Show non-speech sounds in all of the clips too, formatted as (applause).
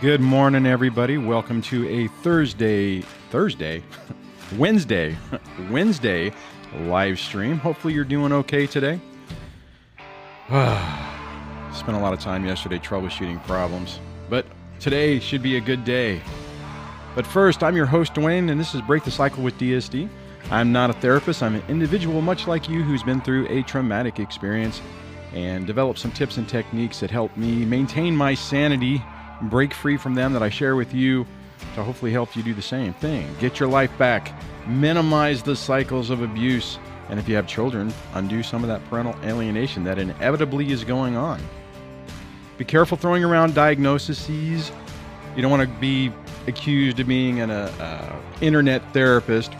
Good morning, everybody. Welcome to a Thursday, Thursday, (laughs) Wednesday, (laughs) Wednesday live stream. Hopefully, you're doing okay today. (sighs) Spent a lot of time yesterday troubleshooting problems, but today should be a good day. But first, I'm your host, Dwayne, and this is Break the Cycle with DSD. I'm not a therapist, I'm an individual much like you who's been through a traumatic experience and developed some tips and techniques that help me maintain my sanity, break free from them that I share with you to hopefully help you do the same thing. Get your life back, minimize the cycles of abuse, and if you have children, undo some of that parental alienation that inevitably is going on. Be careful throwing around diagnoses. You don't want to be accused of being an uh, uh, internet therapist.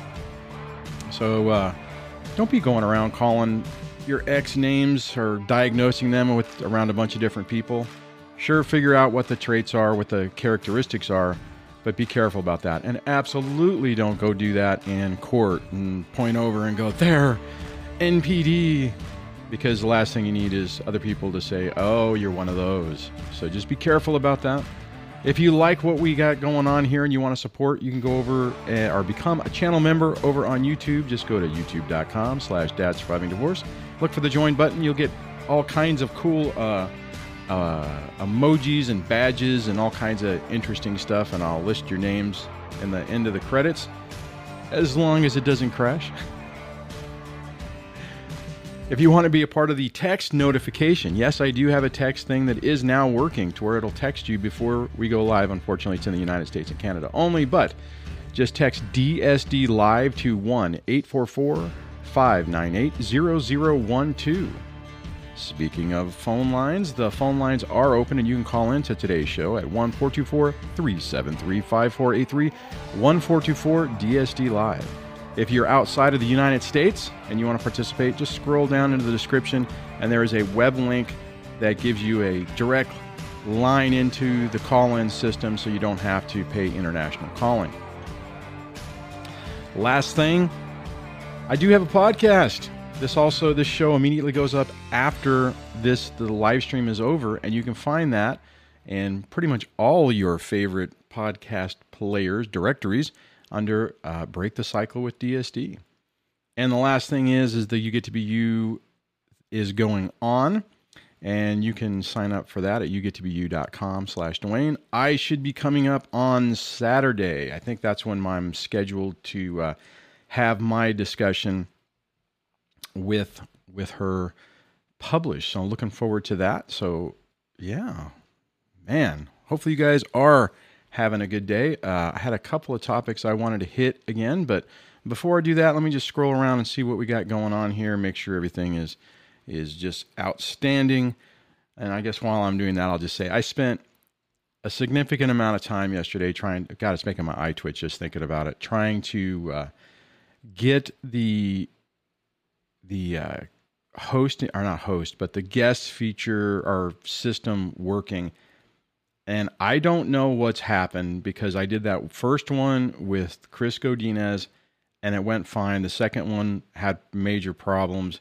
So uh, don't be going around calling your ex names or diagnosing them with around a bunch of different people. Sure, figure out what the traits are, what the characteristics are, but be careful about that. And absolutely don't go do that in court and point over and go, there, NPD, because the last thing you need is other people to say, oh, you're one of those. So just be careful about that. If you like what we got going on here and you want to support, you can go over uh, or become a channel member over on YouTube. Just go to youtube.com slash dad surviving divorce. Look for the join button. You'll get all kinds of cool uh, uh, emojis and badges and all kinds of interesting stuff. And I'll list your names in the end of the credits as long as it doesn't crash. (laughs) If you want to be a part of the text notification, yes, I do have a text thing that is now working to where it'll text you before we go live. Unfortunately, it's in the United States and Canada only, but just text DSD live to 1 844 598 0012. Speaking of phone lines, the phone lines are open and you can call in to today's show at 1 424 373 5483 1424 DSD Live. If you're outside of the United States and you want to participate, just scroll down into the description and there is a web link that gives you a direct line into the call in system so you don't have to pay international calling. Last thing, I do have a podcast. This also this show immediately goes up after this the live stream is over and you can find that in pretty much all your favorite podcast players directories under uh, Break the Cycle with DSD. And the last thing is is that You Get to Be You is going on. And you can sign up for that at yougettobeyou.com slash Dwayne. I should be coming up on Saturday. I think that's when I'm scheduled to uh, have my discussion with with her published. So I'm looking forward to that. So yeah, man. Hopefully you guys are having a good day. Uh, I had a couple of topics I wanted to hit again, but before I do that, let me just scroll around and see what we got going on here. Make sure everything is is just outstanding. And I guess while I'm doing that, I'll just say I spent a significant amount of time yesterday trying. God, it's making my eye twitch just thinking about it. Trying to uh, get the the uh, host or not host, but the guest feature or system working and I don't know what's happened because I did that first one with Chris Godinez and it went fine. The second one had major problems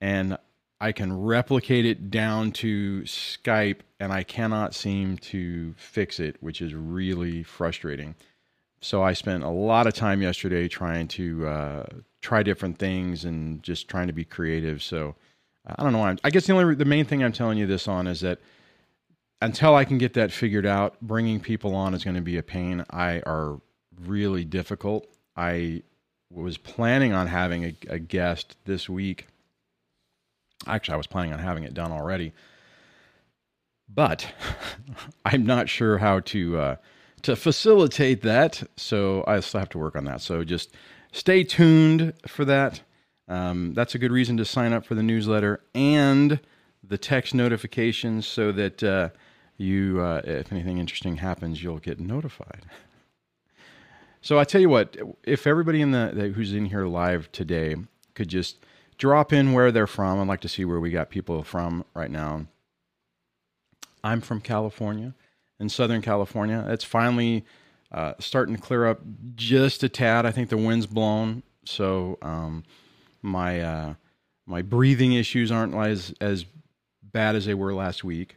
and I can replicate it down to Skype and I cannot seem to fix it, which is really frustrating. So I spent a lot of time yesterday trying to uh, try different things and just trying to be creative. So I don't know. Why I'm, I guess the only the main thing I'm telling you this on is that until I can get that figured out, bringing people on is going to be a pain. I are really difficult. I was planning on having a, a, guest this week. Actually, I was planning on having it done already, but (laughs) I'm not sure how to uh, to facilitate that. So I still have to work on that. So just stay tuned for that. Um, that's a good reason to sign up for the newsletter and the text notifications so that. Uh, you, uh, if anything interesting happens, you'll get notified. So I tell you what, if everybody in the, who's in here live today could just drop in where they're from, I'd like to see where we got people from right now. I'm from California, in Southern California. It's finally uh, starting to clear up just a tad. I think the wind's blown, so um, my uh, my breathing issues aren't as as bad as they were last week.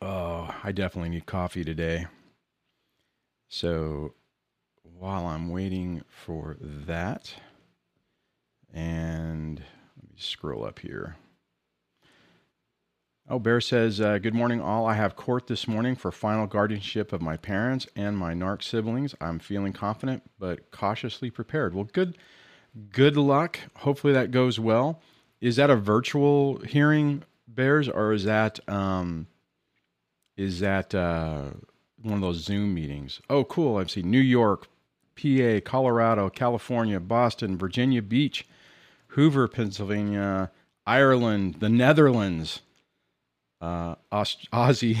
Oh, I definitely need coffee today. So while I'm waiting for that, and let me scroll up here. Oh, Bear says, uh, Good morning, all. I have court this morning for final guardianship of my parents and my NARC siblings. I'm feeling confident but cautiously prepared. Well, good, good luck. Hopefully that goes well. Is that a virtual hearing, Bears, or is that um, is that uh, one of those Zoom meetings? Oh, cool. I've seen New York, PA, Colorado, California, Boston, Virginia Beach, Hoover, Pennsylvania, Ireland, the Netherlands uh, Aussie,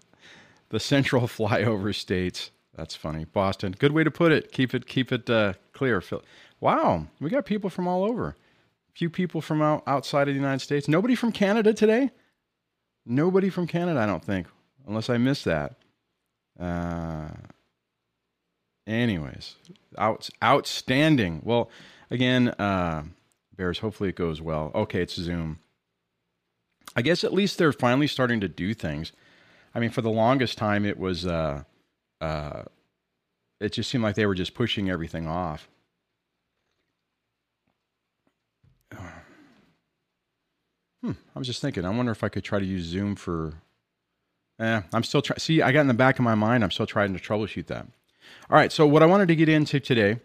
(laughs) the central flyover states. That's funny. Boston. Good way to put it. Keep it keep it uh, clear. Wow, we got people from all over. A few people from out, outside of the United States. Nobody from Canada today. Nobody from Canada, I don't think, unless I missed that. Uh, anyways, out, outstanding. Well, again, uh, Bears. Hopefully it goes well. Okay, it's Zoom. I guess at least they're finally starting to do things. I mean, for the longest time, it was, uh, uh, it just seemed like they were just pushing everything off. (sighs) Hmm. I was just thinking. I wonder if I could try to use Zoom for. Eh, I'm still trying. See, I got in the back of my mind. I'm still trying to troubleshoot that. All right. So what I wanted to get into today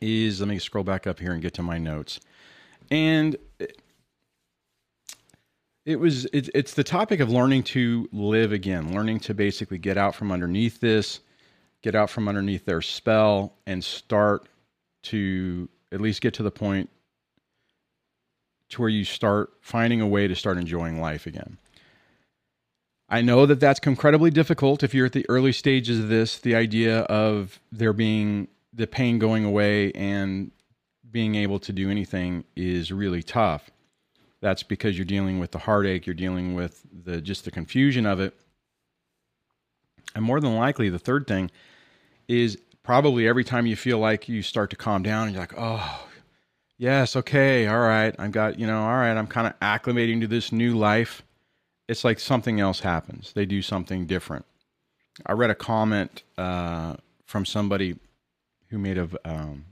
is let me scroll back up here and get to my notes. And it was it, it's the topic of learning to live again learning to basically get out from underneath this get out from underneath their spell and start to at least get to the point to where you start finding a way to start enjoying life again. I know that that's incredibly difficult if you're at the early stages of this the idea of there being the pain going away and being able to do anything is really tough that's because you're dealing with the heartache, you're dealing with the just the confusion of it. And more than likely, the third thing is probably every time you feel like you start to calm down and you're like, oh, yes, okay, all right, I've got, you know, all right, I'm kind of acclimating to this new life. It's like something else happens. They do something different. I read a comment uh, from somebody who made a um,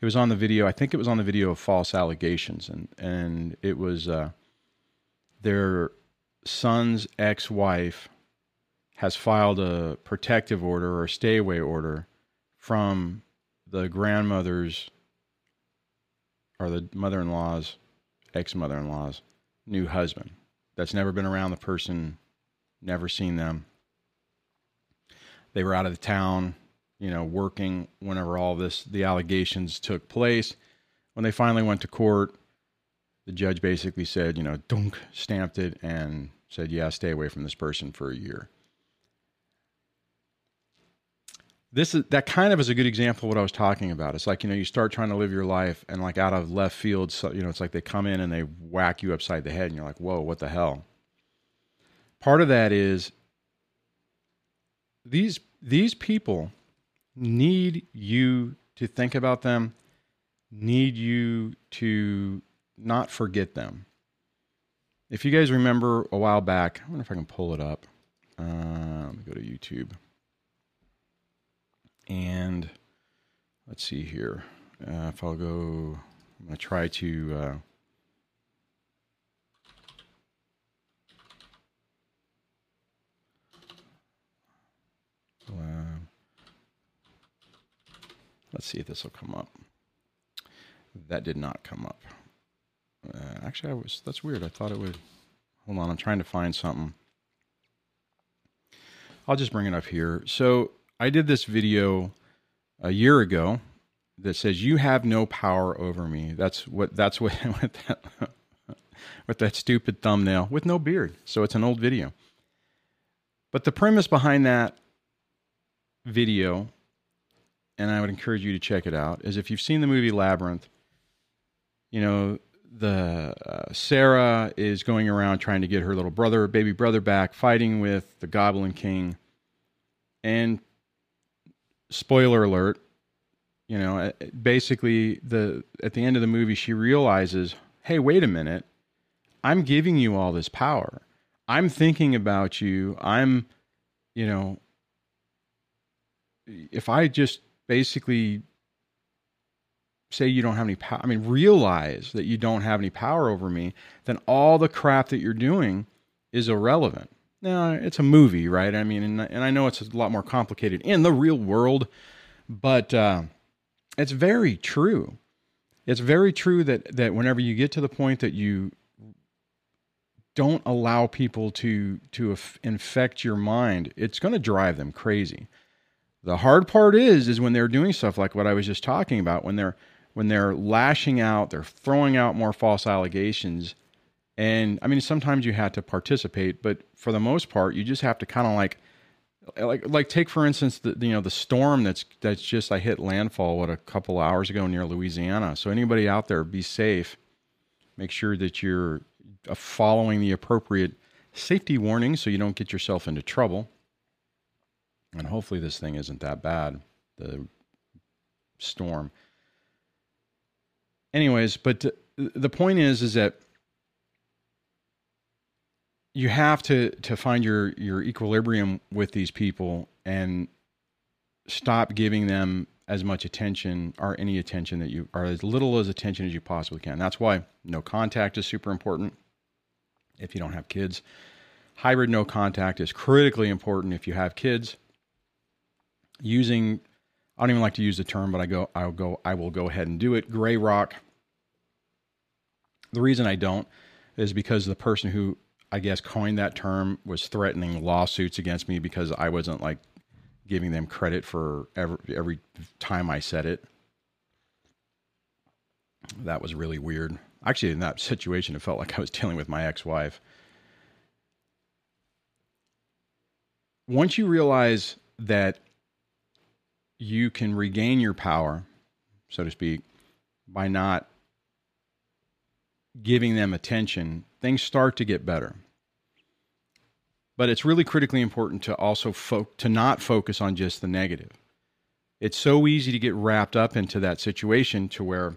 it was on the video. I think it was on the video of false allegations, and and it was uh, their son's ex-wife has filed a protective order or a stay away order from the grandmother's or the mother-in-law's ex-mother-in-law's new husband. That's never been around. The person never seen them. They were out of the town you know, working whenever all this the allegations took place. When they finally went to court, the judge basically said, you know, dunk, stamped it and said, yeah, stay away from this person for a year. This is that kind of is a good example of what I was talking about. It's like, you know, you start trying to live your life and like out of left field, so, you know, it's like they come in and they whack you upside the head and you're like, whoa, what the hell? Part of that is these these people need you to think about them, need you to not forget them. If you guys remember a while back, I wonder if I can pull it up. Uh, let me go to YouTube. And let's see here. Uh, if I'll go, I'm going to try to. Uh, uh, Let's see if this will come up. That did not come up. Uh, actually, I was. That's weird. I thought it would. Hold on. I'm trying to find something. I'll just bring it up here. So I did this video a year ago that says you have no power over me. That's what. That's (laughs) what. With that, with that stupid thumbnail with no beard. So it's an old video. But the premise behind that video and I would encourage you to check it out, is if you've seen the movie Labyrinth, you know, the uh, Sarah is going around trying to get her little brother, baby brother back, fighting with the Goblin King. And spoiler alert, you know, uh, basically the at the end of the movie she realizes, "Hey, wait a minute. I'm giving you all this power. I'm thinking about you. I'm, you know, if I just basically say you don't have any power, I mean, realize that you don't have any power over me, then all the crap that you're doing is irrelevant. Now, it's a movie, right? I mean, and, and I know it's a lot more complicated in the real world, but uh, it's very true. It's very true that that whenever you get to the point that you don't allow people to to infect your mind, it's going to drive them crazy. The hard part is is when they're doing stuff like what I was just talking about, when they're when they're lashing out, they're throwing out more false allegations. And I mean, sometimes you have to participate, but for the most part, you just have to kind of like like like take for instance the you know the storm that's that's just I hit landfall what a couple hours ago near Louisiana. So anybody out there, be safe. Make sure that you're uh, following the appropriate safety warnings so you don't get yourself into trouble. And hopefully this thing isn't that bad. The storm. Anyways, but the point is is that you have to to find your your equilibrium with these people and stop giving them as much attention or any attention that you or as little as attention as you possibly can. That's why no contact is super important if you don't have kids. Hybrid no contact is critically important if you have kids. Using I don't even like to use the term, but I go I'll go I will go ahead and do it. Gray rock. The reason I don't is because the person who I guess, coined that term was threatening lawsuits against me because I wasn't like giving them credit for every, every time I said it. That was really weird. Actually, in that situation, it felt like I was dealing with my ex wife. Once you realize that you can regain your power, so to speak, by not giving them attention, things start to get better. But it's really critically important to also fo- to not focus on just the negative. It's so easy to get wrapped up into that situation to where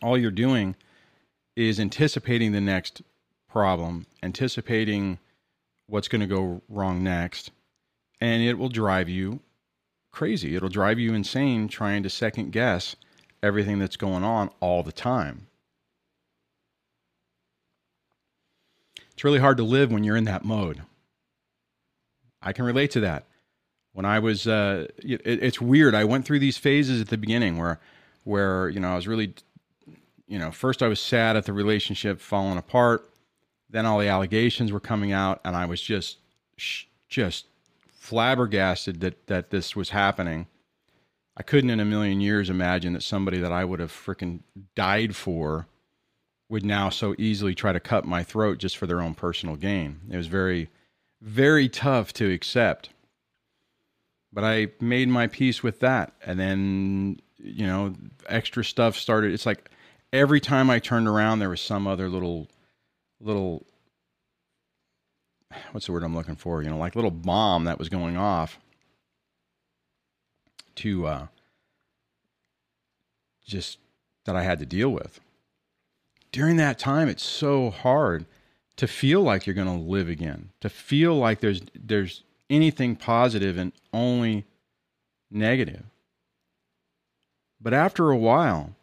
all you're doing is anticipating the next problem, anticipating what's going to go wrong next, and it will drive you crazy. It'll drive you insane trying to second guess everything that's going on all the time. It's really hard to live when you're in that mode. I can relate to that. When I was, uh, it, it's weird. I went through these phases at the beginning where, where you know, I was really, you know, first I was sad at the relationship falling apart. Then all the allegations were coming out, and I was just, just flabbergasted that that this was happening. I couldn't in a million years imagine that somebody that I would have freaking died for would now so easily try to cut my throat just for their own personal gain. It was very, very tough to accept. But I made my peace with that. And then, you know, extra stuff started. It's like every time I turned around, there was some other little, little, what's the word I'm looking for? You know, like little bomb that was going off to uh, just that I had to deal with during that time, it's so hard to feel like you're going to live again, to feel like there's there's anything positive and only negative. But after a while,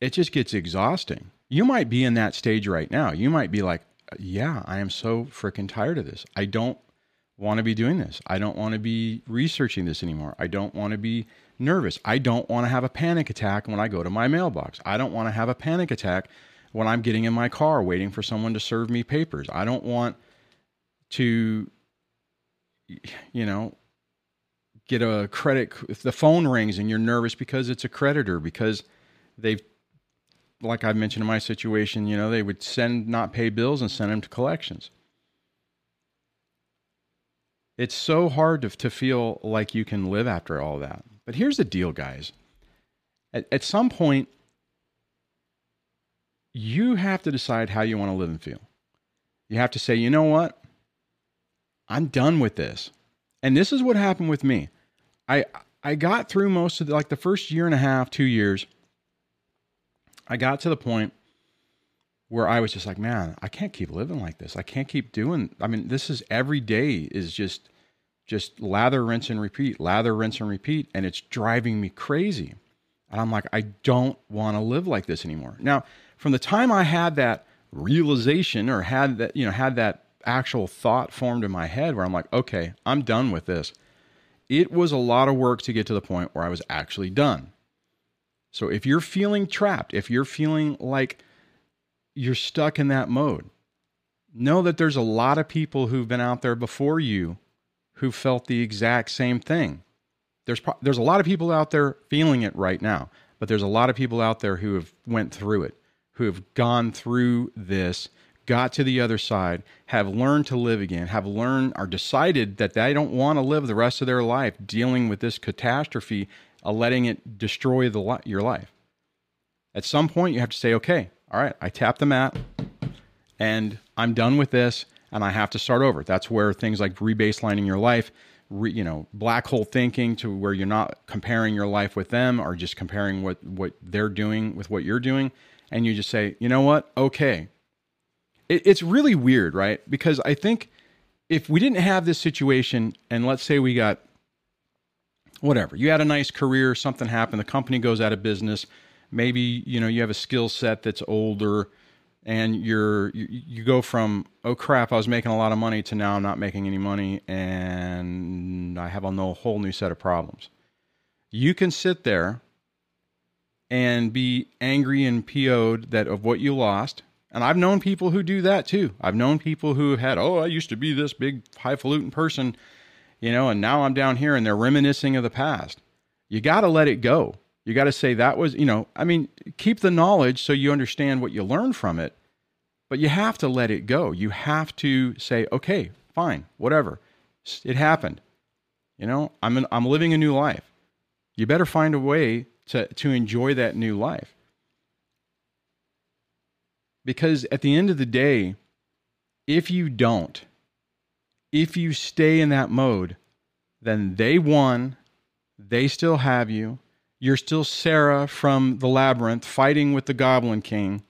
it just gets exhausting. You might be in that stage right now. You might be like, yeah, I am so freaking tired of this. I don't want to be doing this. I don't want to be researching this anymore. I don't want to be nervous. I don't want to have a panic attack when I go to my mailbox. I don't want to have a panic attack when I'm getting in my car waiting for someone to serve me papers. I don't want to, you know, get a credit if the phone rings and you're nervous because it's a creditor because they've like I mentioned in my situation, you know, they would send not pay bills and send them to collections. It's so hard to, to feel like you can live after all that. But here's the deal, guys. At, at some point, you have to decide how you want to live and feel. You have to say, you know what? I'm done with this. And this is what happened with me. I I got through most of the, like the first year and a half, 2 years. I got to the point where I was just like, man, I can't keep living like this. I can't keep doing. I mean, this is every day is just just lather, rinse, and repeat, lather, rinse, and repeat, and it's driving me crazy. And I'm like, I don't want to live like this anymore. Now, from the time I had that realization or had that, you know, had that actual thought formed in my head where I'm like, okay, I'm done with this. It was a lot of work to get to the point where I was actually done. So if you're feeling trapped, if you're feeling like you're stuck in that mode, know that there's a lot of people who've been out there before you who felt the exact same thing. There's there's a lot of people out there feeling it right now, but there's a lot of people out there who have went through it, who have gone through this, got to the other side, have learned to live again, have learned or decided that they don't want to live the rest of their life dealing with this catastrophe, letting it destroy the your life. At some point, you have to say, okay, all right, I tap the mat, and I'm done with this and I have to start over. That's where things like rebaselining your life, re, you know, black hole thinking to where you're not comparing your life with them or just comparing what what they're doing with what you're doing, and you just say, you know what, okay. It, it's really weird, right? Because I think if we didn't have this situation, and let's say we got whatever, you had a nice career, something happened, the company goes out of business, maybe you know you have a skill set that's older and you're you, you go from oh crap, I was making a lot of money to now I'm not making any money and I have a whole new set of problems. You can sit there and be angry and PO'd that of what you lost. And I've known people who do that too. I've known people who had, oh, I used to be this big highfalutin person, you know, and now I'm down here and they're reminiscing of the past. You got to let it go. You got to say that was, you know, I mean, keep the knowledge so you understand what you learn from it, but you have to let it go. You have to say, okay, fine, whatever. It happened. You know, I'm, I'm living a new life. You better find a way to, to enjoy that new life. Because at the end of the day, if you don't, if you stay in that mode, then they won, they still have you, you're still Sarah from the labyrinth fighting with the Goblin King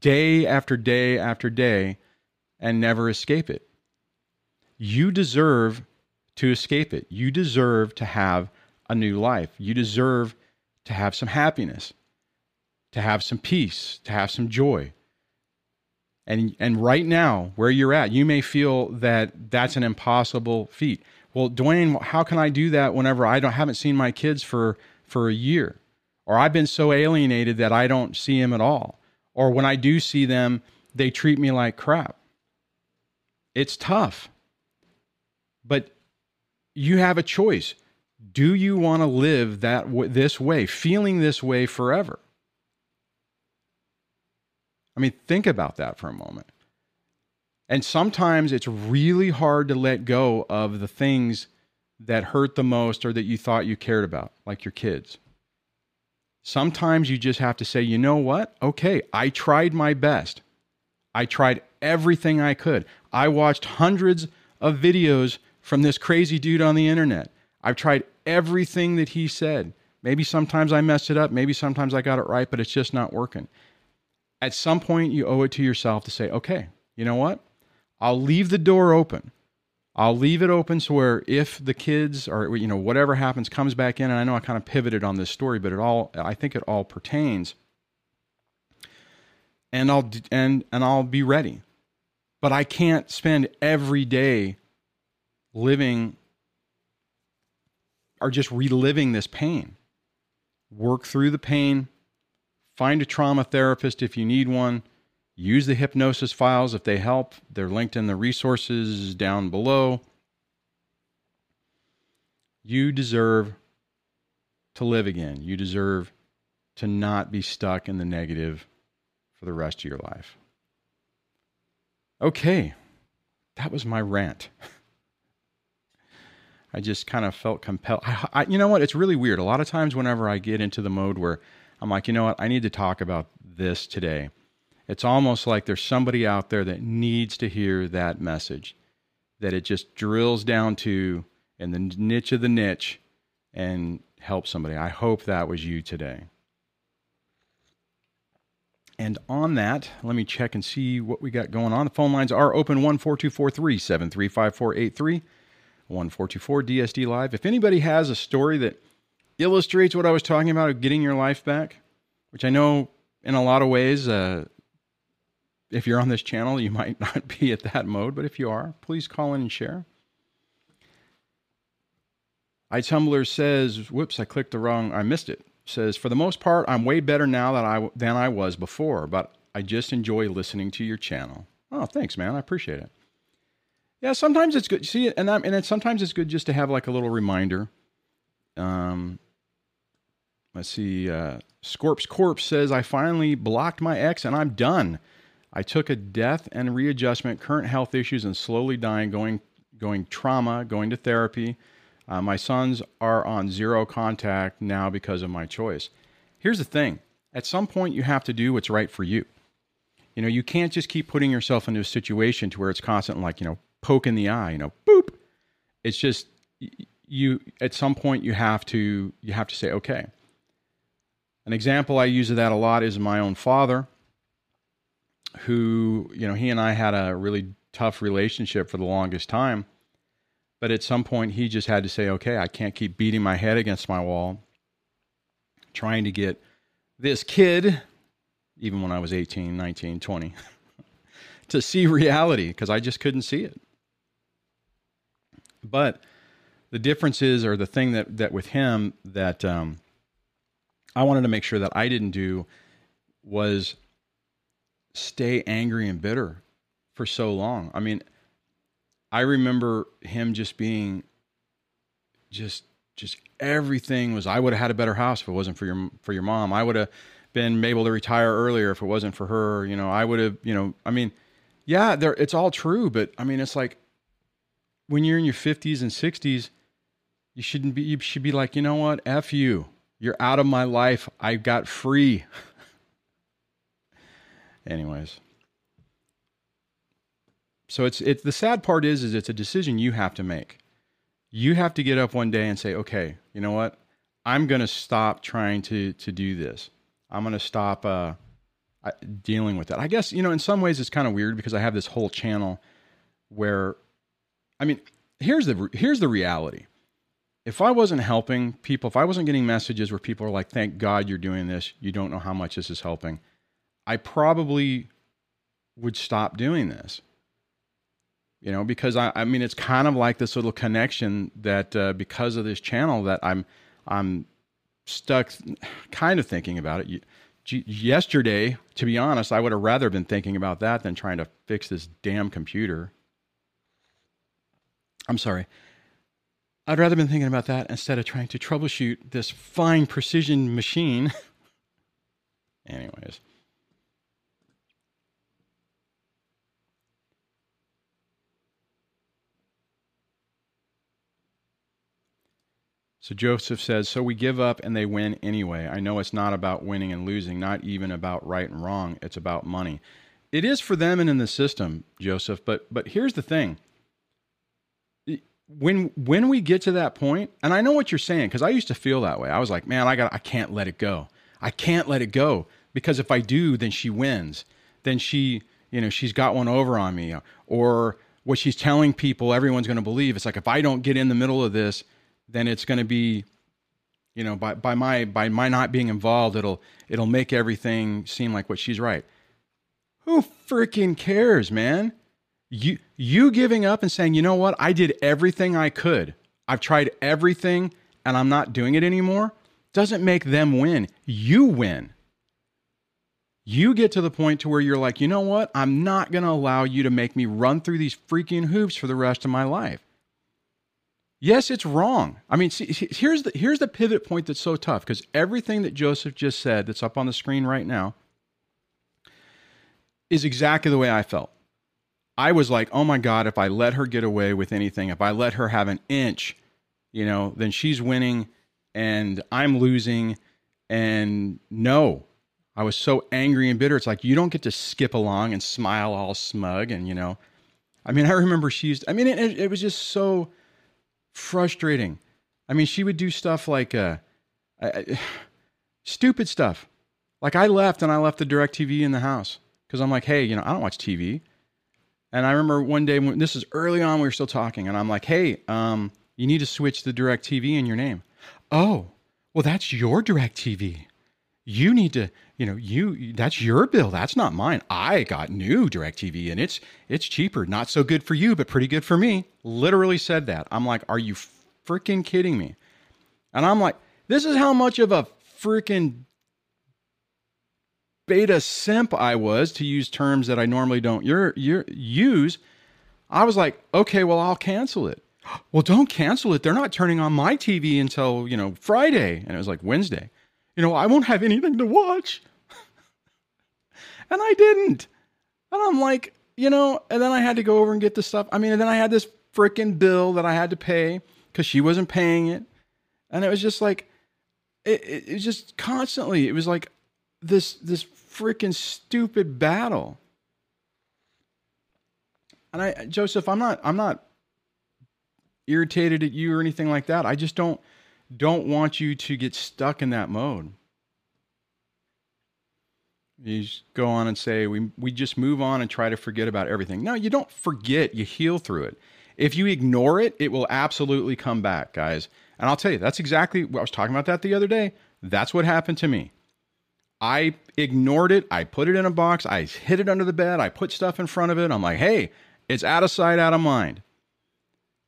day after day after day and never escape it. You deserve to escape it. You deserve to have a new life. You deserve to have some happiness, to have some peace, to have some joy. And, and right now, where you're at, you may feel that that's an impossible feat. Well, Dwayne, how can I do that whenever I don't haven't seen my kids for for a year. Or I've been so alienated that I don't see them at all. Or when I do see them, they treat me like crap. It's tough. But you have a choice. Do you want to live that this way, feeling this way forever? I mean, think about that for a moment. And sometimes it's really hard to let go of the things that hurt the most or that you thought you cared about, like your kids. Sometimes you just have to say, you know what? Okay, I tried my best. I tried everything I could. I watched hundreds of videos from this crazy dude on the internet. I've tried everything that he said. Maybe sometimes I messed it up. Maybe sometimes I got it right, but it's just not working. At some point, you owe it to yourself to say, okay, you know what? I'll leave the door open. I'll leave it open so where if the kids or you know whatever happens comes back in, and I know I kind of pivoted on this story, but it all I think it all pertains. And I'll and and I'll be ready, but I can't spend every day living or just reliving this pain. Work through the pain. Find a trauma therapist if you need one Use the hypnosis files if they help. They're linked in the resources down below. You deserve to live again. You deserve to not be stuck in the negative for the rest of your life. Okay, that was my rant. (laughs) I just kind of felt compelled. I, I, you know what? It's really weird. A lot of times, whenever I get into the mode where I'm like, you know what? I need to talk about this today. It's almost like there's somebody out there that needs to hear that message, that it just drills down to in the niche of the niche and help somebody. I hope that was you today. And on that, let me check and see what we got going on. The phone lines are open 14243 735 1424 DSD Live. If anybody has a story that illustrates what I was talking about of getting your life back, which I know in a lot of ways, uh, if you're on this channel, you might (laughs) not be at that mode, but if you are, please call in and share. iTumbler says, whoops, I clicked the wrong, I missed it. Says, for the most part, I'm way better now than I, than I was before, but I just enjoy listening to your channel. Oh, thanks, man. I appreciate it. Yeah, sometimes it's good. See, and I'm, and it's, sometimes it's good just to have like a little reminder. Um, let's see. Uh, Scorp's Corpse says, I finally blocked my ex and I'm done. I took a death and readjustment, current health issues, and slowly dying, going, going trauma, going to therapy. Uh, my sons are on zero contact now because of my choice. Here's the thing at some point, you have to do what's right for you. You know, you can't just keep putting yourself into a situation to where it's constant, like, you know, poke in the eye, you know, boop. It's just, you, at some point, you have to, you have to say, okay. An example I use of that a lot is my own father who, you know, he and I had a really tough relationship for the longest time. But at some point, he just had to say, okay, I can't keep beating my head against my wall, trying to get this kid, even when I was 18, 19, 20, (laughs) to see reality because I just couldn't see it. But the difference is, or the thing that, that with him that um, I wanted to make sure that I didn't do was stay angry and bitter for so long. I mean, I remember him just being just just everything was I would have had a better house if it wasn't for your for your mom. I would have been able to retire earlier if it wasn't for her, you know. I would have, you know, I mean, yeah, there it's all true, but I mean, it's like when you're in your 50s and 60s, you shouldn't be you should be like, "You know what? F you. You're out of my life. I got free." (laughs) Anyways. So it's it's the sad part is is it's a decision you have to make. You have to get up one day and say, "Okay, you know what? I'm going to stop trying to to do this. I'm going to stop uh, dealing with that." I guess you know in some ways it's kind of weird because I have this whole channel where I mean, here's the here's the reality. If I wasn't helping people, if I wasn't getting messages where people are like, "Thank God you're doing this. You don't know how much this is helping." I probably would stop doing this. You know, because I, I mean, it's kind of like this little connection that uh, because of this channel that I'm, I'm stuck, kind of thinking about it. yesterday, to be honest, I would have rather been thinking about that than trying to fix this damn computer. I'm sorry. I'd rather been thinking about that instead of trying to troubleshoot this fine precision machine. (laughs) Anyways. So Joseph says, So we give up and they win anyway. I know it's not about winning and losing, not even about right and wrong. It's about money. It is for them and in the system, Joseph, but but here's the thing. When when we get to that point, and I know what you're saying, because I used to feel that way. I was like, man, I got I can't let it go. I can't let it go. Because if I do, then she wins. Then she, you know, she's got one over on me. Or what she's telling people, everyone's going to believe. It's like if I don't get in the middle of this, then it's going to be you know by, by my by my not being involved it'll it'll make everything seem like what she's right who freaking cares man you you giving up and saying you know what? I did everything i could. I've tried everything and i'm not doing it anymore doesn't make them win. You win. You get to the point to where you're like you know what? I'm not going to allow you to make me run through these freaking hoops for the rest of my life. Yes, it's wrong. I mean, see, here's the here's the pivot point that's so tough because everything that Joseph just said that's up on the screen right now is exactly the way I felt. I was like, "Oh my god, if I let her get away with anything, if I let her have an inch, you know, then she's winning and I'm losing." And no, I was so angry and bitter. It's like you don't get to skip along and smile all smug and, you know, I mean, I remember she used I mean, it, it was just so frustrating. I mean, she would do stuff like uh, uh, (sighs) stupid stuff. Like I left and I left the DirecTV in the house because I'm like, hey, you know, I don't watch TV. And I remember one day when this is early on, we were still talking, and I'm like, hey, um, you need to switch the DirecTV in your name. Oh, well, that's your DirecTV. You need to, you know, you that's your bill. That's not mine. I got new DirecTV and it's it's cheaper. Not so good for you, but pretty good for me. Literally said that. I'm like, are you freaking kidding me? And I'm like, this is how much of a freaking beta simp I was to use terms that I normally don't you're, you're, use. I was like, okay, well, I'll cancel it. (gasps) Well, don't cancel it. They're not turning on my TV until, you know, Friday. And it was like Wednesday. You know, I won't have anything to watch. (laughs) and I didn't. And I'm like, you know, and then I had to go over and get the stuff. I mean, and then I had this freaking bill that I had to pay because she wasn't paying it. And it was just like, it, it, it was just constantly, it was like this, this freaking stupid battle. And I, Joseph, I'm not, I'm not irritated at you or anything like that. I just don't, don't want you to get stuck in that mode. You go on and say we we just move on and try to forget about everything. No, you don't forget. You heal through it. If you ignore it, it will absolutely come back, guys. And I'll tell you, that's exactly what I was talking about that the other day. That's what happened to me. I ignored it. I put it in a box. I hid it under the bed. I put stuff in front of it. I'm like, hey, it's out of sight, out of mind.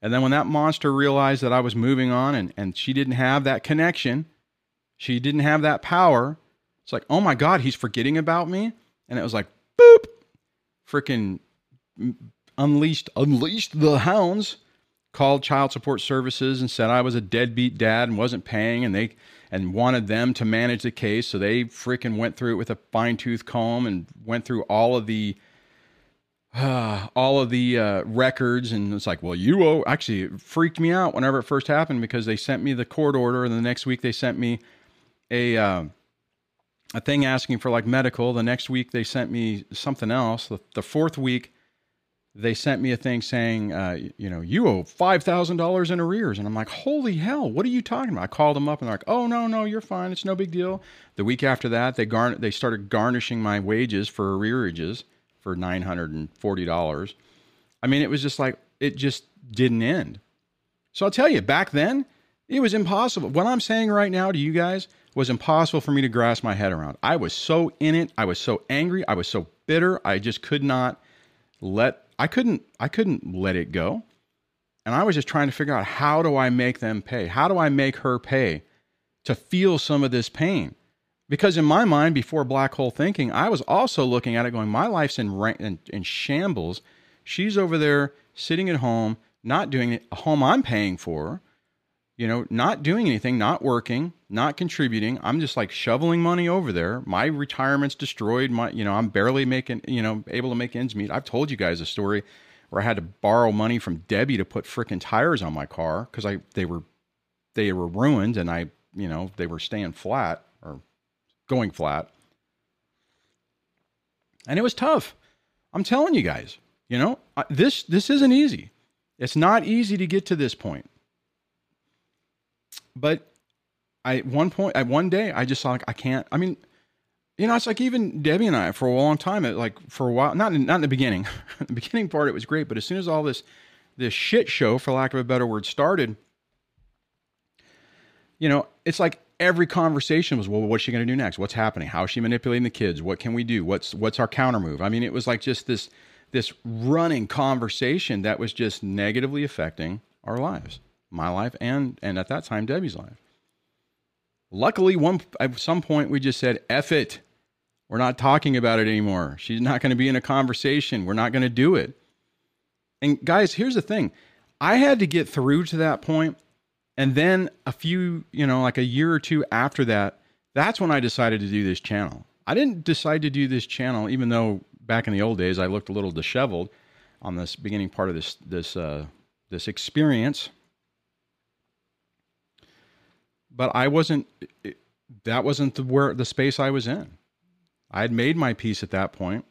And then when that monster realized that I was moving on and, and she didn't have that connection, she didn't have that power, it's like, oh my God, he's forgetting about me. And it was like, boop, freaking unleashed, unleashed the hounds, called child support services and said I was a deadbeat dad and wasn't paying. And they, and wanted them to manage the case. So they freaking went through it with a fine tooth comb and went through all of the uh, (sighs) all of the uh, records. And it's like, well, you owe. Actually, freaked me out whenever it first happened because they sent me the court order, and the next week they sent me a uh, a thing asking for like medical. The next week they sent me something else. The, the fourth week they sent me a thing saying, uh, you know, you owe five thousand dollars in arrears, and I'm like, holy hell, what are you talking about? I called them up and they're like, oh no, no, you're fine, it's no big deal. The week after that, they garn they started garnishing my wages for arrearages for nine hundred and forty dollars. I mean, it was just like it just didn't end. So I'll tell you, back then, it was impossible. What I'm saying right now to you guys was impossible for me to grasp my head around. I was so in it. I was so angry. I was so bitter. I just could not let I couldn't I couldn't let it go. And I was just trying to figure out how do I make them pay? How do I make her pay to feel some of this pain? Because in my mind, before black hole thinking, I was also looking at it going, my life's in, in, in shambles. She's over there sitting at home, not doing it, a home I'm paying for, you know, not doing anything, not working, not contributing. I'm just like shoveling money over there. My retirement's destroyed. My, you know, I'm barely making, you know, able to make ends meet. I've told you guys a story where I had to borrow money from Debbie to put freaking tires on my car because I they were they were ruined and I, you know, they were staying flat or going flat. And it was tough. I'm telling you guys, you know, this this isn't easy. It's not easy to get to this point. But I one point at one day I just saw like I can't. I mean, you know, it's like even Debbie and I for a long time. It like for a while, not in, not in the beginning. (laughs) the beginning part it was great, but as soon as all this this shit show, for lack of a better word, started, you know, it's like every conversation was, well, what's she going to do next? What's happening? How is she manipulating the kids? What can we do? What's what's our counter move? I mean, it was like just this this running conversation that was just negatively affecting our lives my life and and at that time Debbie's life. Luckily, one at some point we just said, "F it." We're not talking about it anymore. She's not going to be in a conversation. We're not going to do it. And guys, here's the thing. I had to get through to that point, and then a few, you know, like a year or two after that, that's when I decided to do this channel. I didn't decide to do this channel, even though back in the old days I looked a little disheveled on this beginning part of this this uh, this experience but I wasn't. That wasn't the where the space I was in. I had made my peace at that point.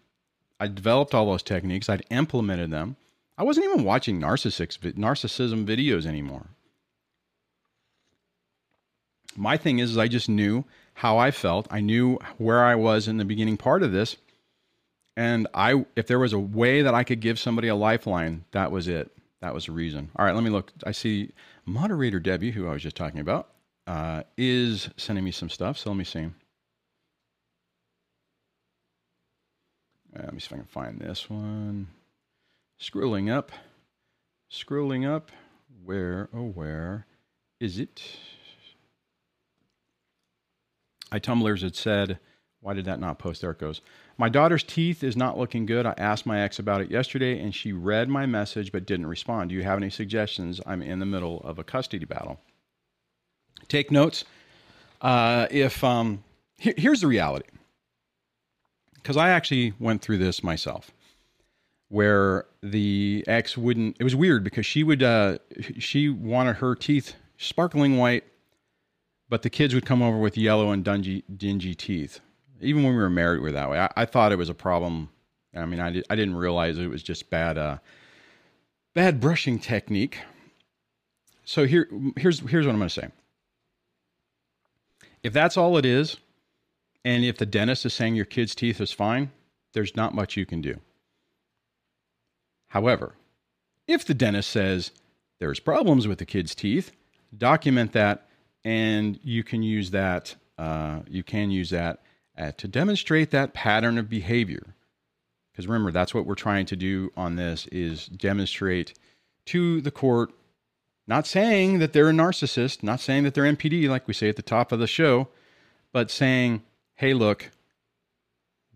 I developed all those techniques. I'd implemented them. I wasn't even watching narcissism videos anymore. My thing is, is I just knew how I felt. I knew where I was in the beginning part of this. And I if there was a way that I could give somebody a lifeline, that was it. That was the reason. All right, let me look. I see moderator Debbie, who I was just talking about, uh, is sending me some stuff. So let me see. Uh, let me see if I can find this one. Scrolling up. Scrolling up. Where, oh, where is it? iTumblers had said, why did that not post? There it goes. My daughter's teeth is not looking good. I asked my ex about it yesterday and she read my message but didn't respond. Do you have any suggestions? I'm in the middle of a custody battle. Take notes. Uh, if um, here, here's the reality, because I actually went through this myself, where the ex wouldn't. It was weird because she would. Uh, she wanted her teeth sparkling white, but the kids would come over with yellow and dingy, dingy teeth. Even when we were married, we were that way. I, I thought it was a problem. I mean, I, did, I didn't realize it was just bad, uh, bad brushing technique. So here, here's here's what I'm going to say. If that's all it is, and if the dentist is saying your kid's teeth is fine, there's not much you can do. However, if the dentist says there's problems with the kid's teeth, document that, and you can use that. Uh, you can use that uh, to demonstrate that pattern of behavior. Because remember, that's what we're trying to do on this: is demonstrate to the court not saying that they're a narcissist, not saying that they're NPD, like we say at the top of the show, but saying, hey, look,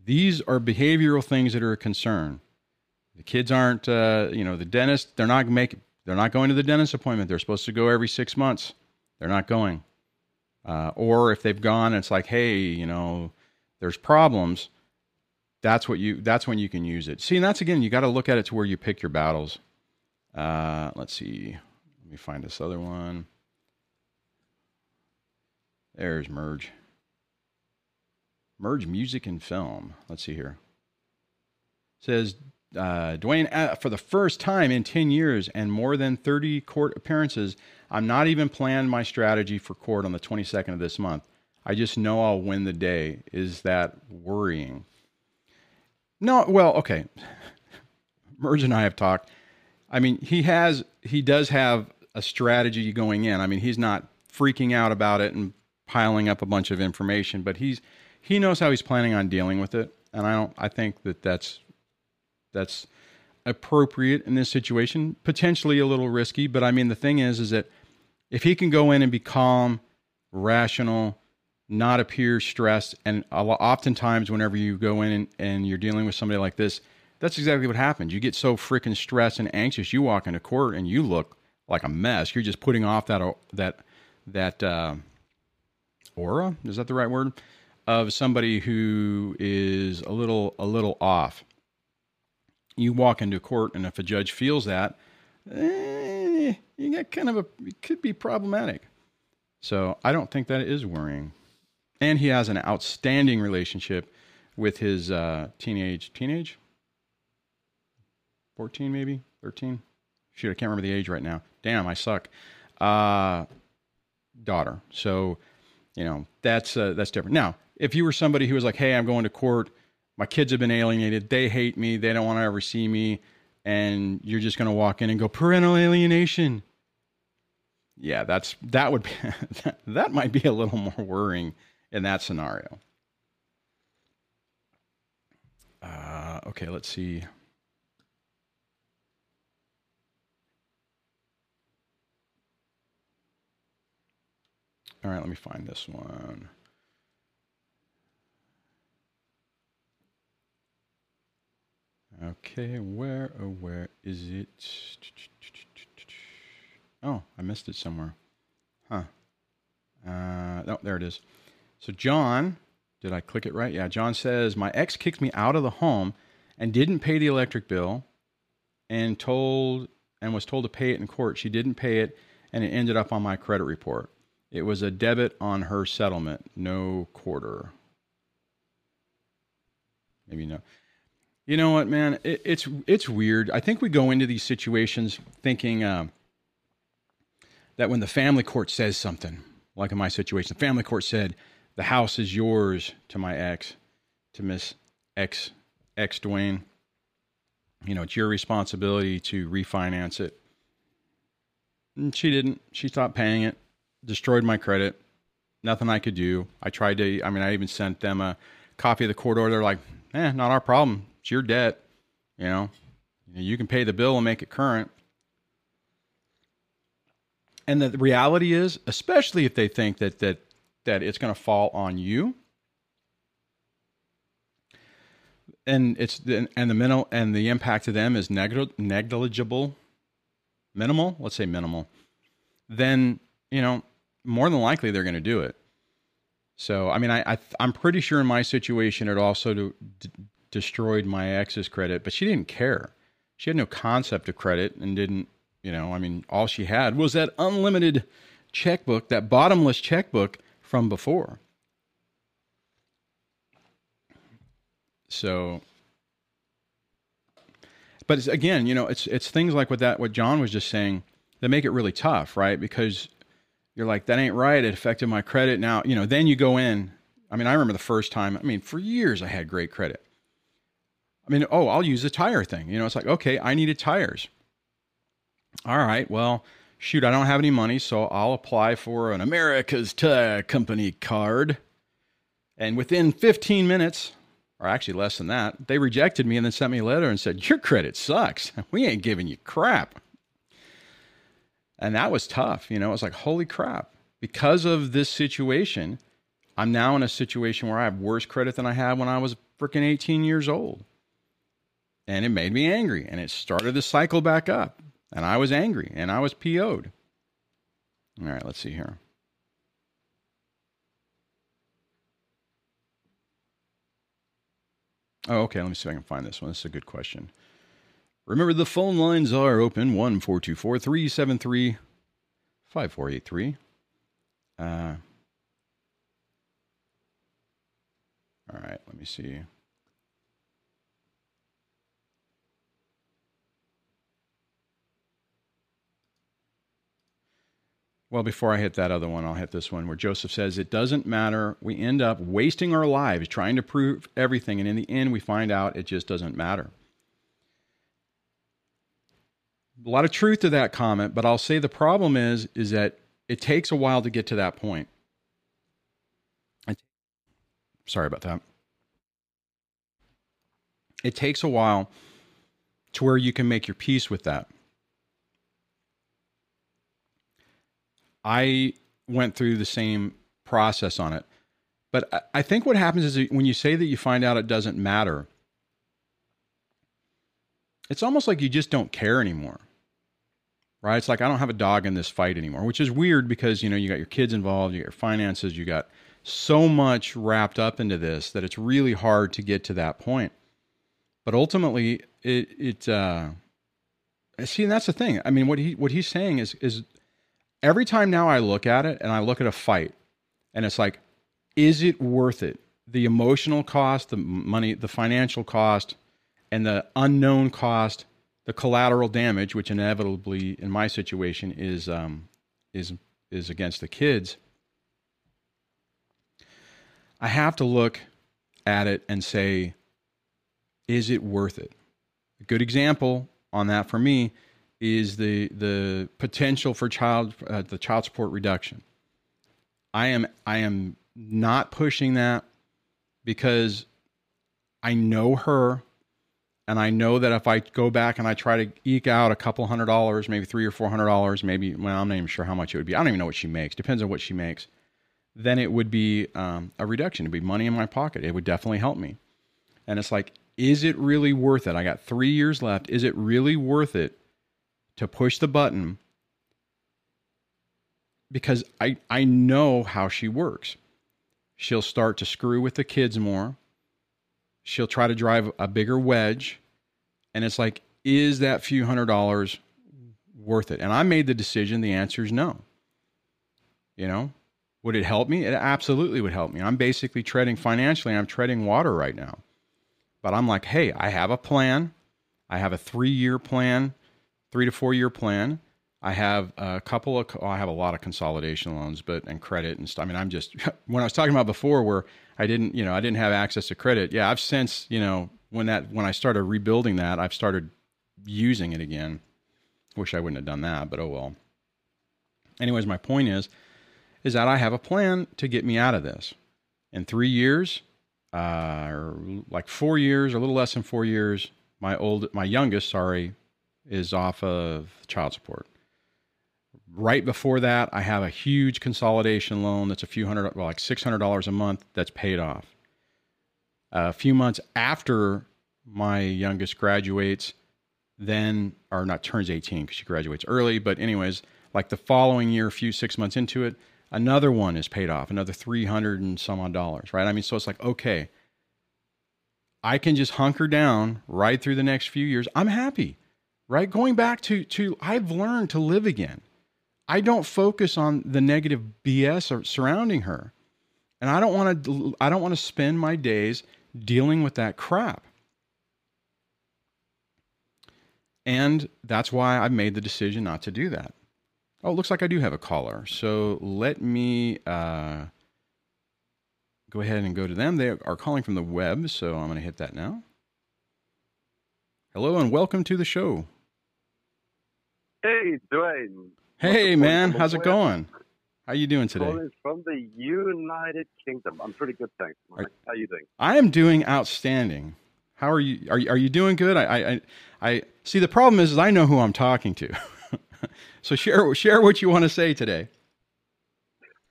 these are behavioral things that are a concern. The kids aren't, uh, you know, the dentist, they're not making, they're not going to the dentist appointment. They're supposed to go every six months. They're not going. Uh, or if they've gone, it's like, hey, you know, there's problems. That's what you. That's when you can use it. See, and that's again, you got to look at it to where you pick your battles. Uh, let's see me find this other one. There's merge. Merge music and film. Let's see here. It says uh, Dwayne, uh, for the first time in 10 years and more than 30 court appearances, I'm not even planning my strategy for court on the 22nd of this month. I just know I'll win the day. Is that worrying? No, well, okay. (laughs) Merge and I have talked. I mean, he has, he does have a strategy going in. I mean, he's not freaking out about it and piling up a bunch of information, but he's he knows how he's planning on dealing with it, and I don't. I think that that's that's appropriate in this situation. Potentially a little risky, but I mean, the thing is, is that if he can go in and be calm, rational, not appear stressed, and oftentimes whenever you go in and, and you're dealing with somebody like this, that's exactly what happens. You get so freaking stressed and anxious. You walk into court and you look like a mess. You're just putting off that that that uh, aura. Is that the right word? Of somebody who is a little a little off. You walk into court, and if a judge feels that, eh, you get kind of a it could be problematic. So I don't think that is worrying. And he has an outstanding relationship with his uh, teenage teenage 14 maybe 13 shoot i can't remember the age right now damn, I suck. Uh, daughter. So, you know, that's uh, that's different. Now, if you were somebody who was like, "Hey, I'm going to court. My kids have been alienated. They hate me. They don't want to ever see me," and you're just going to walk in and go parental alienation. Yeah, that's that would be (laughs) that might be a little more worrying in that scenario. Uh, okay, let's see. All right, let me find this one. Okay, where, oh, where is it? Oh, I missed it somewhere. Huh. Uh, oh, there it is. So, John, did I click it right? Yeah, John says, My ex kicked me out of the home and didn't pay the electric bill and told and was told to pay it in court. She didn't pay it and it ended up on my credit report. It was a debit on her settlement, no quarter. Maybe no. You know what, man? It, it's it's weird. I think we go into these situations thinking uh, that when the family court says something, like in my situation, the family court said the house is yours to my ex, to Miss X X Dwayne. You know, it's your responsibility to refinance it. And she didn't. She stopped paying it, destroyed my credit. Nothing I could do. I tried to. I mean, I even sent them a copy of the court order. They're like, "Eh, not our problem. It's your debt. You know, you can pay the bill and make it current." And the reality is, especially if they think that that that it's going to fall on you, and it's and the minimal and the impact to them is negligible, minimal. Let's say minimal. Then you know more than likely they're going to do it. So I mean, I, I am pretty sure in my situation it also d- destroyed my ex's credit, but she didn't care. She had no concept of credit and didn't you know, I mean, all she had was that unlimited checkbook, that bottomless checkbook from before. So, but again, you know, it's it's things like what that what John was just saying that make it really tough, right? Because you're like, that ain't right. It affected my credit. Now, you know, then you go in. I mean, I remember the first time. I mean, for years I had great credit. I mean, oh, I'll use the tire thing. You know, it's like, okay, I needed tires all right, well, shoot, I don't have any money, so I'll apply for an America's Tire Company card. And within 15 minutes, or actually less than that, they rejected me and then sent me a letter and said, Your credit sucks. (laughs) We ain't giving you crap. And that was tough. You know, it was like, Holy crap. Because of this situation, I'm now in a situation where I have worse credit than I had when I was freaking 18 years old. And it made me angry and it started the cycle back up. And I was angry and I was PO'd. All right, let's see here. Oh, okay. Let me see if I can find this one. This is a good question. Remember, the phone lines are open 1 373 5483. Uh, all right, let me see. Well, before I hit that other one, I'll hit this one where Joseph says, It doesn't matter. We end up wasting our lives trying to prove everything. And in the end, we find out it just doesn't matter. A lot of truth to that comment, but I'll say the problem is, is that it takes a while to get to that point. Sorry about that. It takes a while to where you can make your peace with that. I went through the same process on it. But I think what happens is when you say that you find out it doesn't matter, it's almost like you just don't care anymore. Right? It's like I don't have a dog in this fight anymore, which is weird because, you know, you got your kids involved, you got your finances, you got so much wrapped up into this that it's really hard to get to that point. But ultimately, it it uh see, and that's the thing. I mean, what he what he's saying is is every time now I look at it and I look at a fight and it's like, is it worth it? The emotional cost, the money, the financial cost, and the unknown cost, the collateral damage, which inevitably in my situation is um, is is against the kids. I have to look at it and say, is it worth it? A good example on that for me is the the potential for child uh, the child support reduction. I am I am not pushing that because I know her and I know that if I go back and I try to eke out a couple hundred dollars, maybe three or four hundred dollars, maybe well, I'm not even sure how much it would be. I don't even know what she makes. Depends on what she makes. Then it would be um, a reduction. It'd be money in my pocket. It would definitely help me. And it's like, is it really worth it? I got three years left. Is it really worth it to push the button because I, I know how she works. She'll start to screw with the kids more. She'll try to drive a bigger wedge. And it's like, is that few hundred dollars worth it? And I made the decision. The answer is no. You know, would it help me? It absolutely would help me. I'm basically treading financially, I'm treading water right now. But I'm like, hey, I have a plan. I have a three year plan three to four year plan. I have a couple of, well, I have a lot of consolidation loans, but and credit and stuff. I mean, I'm just (laughs) when I was talking about before, where I didn't, you know, I didn't have access to credit. Yeah, I've since, you know, when that when I started rebuilding that, I've started using it again. Wish I wouldn't have done that, but oh well. Anyways, my point is, is that I have a plan to get me out of this. In three years, uh, or like four years, or a little less than four years, my old, my youngest, sorry, is off of child support right before that, I have a huge consolidation loan that's a few hundred, well, like $600 a month that's paid off. A few months after my youngest graduates, then, or not turns 18 because she graduates early, but anyways, like the following year, a few six months into it, another one is paid off, another 300 and some odd dollars, right? I mean, so it's like, okay, I can just hunker down right through the next few years. I'm happy, right? Going back to, to, I've learned to live again. I don't focus on the negative BS surrounding her. And I don't want to I don't want to spend my days dealing with that crap. And that's why I've made the decision not to do that. Oh, it looks like I do have a caller. So let me uh, go ahead and go to them. They are calling from the web, so I'm going to hit that now. Hello and welcome to the show. Hey, Dwayne. Hey man, how's it going? How you doing today? From the United Kingdom. I'm pretty good, thanks. Mike. How you doing? I am doing outstanding. How are you? Are you, are you doing good? I, I I see. The problem is, is I know who I'm talking to. (laughs) so share share what you want to say today.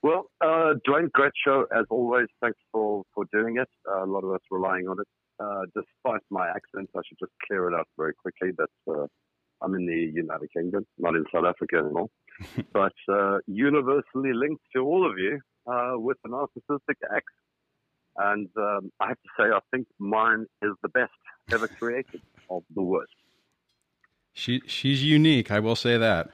Well, uh, Dwayne, great show as always. Thanks for for doing it. Uh, a lot of us relying on it. Uh, despite my accent, I should just clear it up very quickly. That's uh, I'm in the United Kingdom, not in South Africa anymore. (laughs) but uh, universally linked to all of you uh, with a narcissistic ex. And um, I have to say, I think mine is the best ever (laughs) created of the worst. She she's unique. I will say that.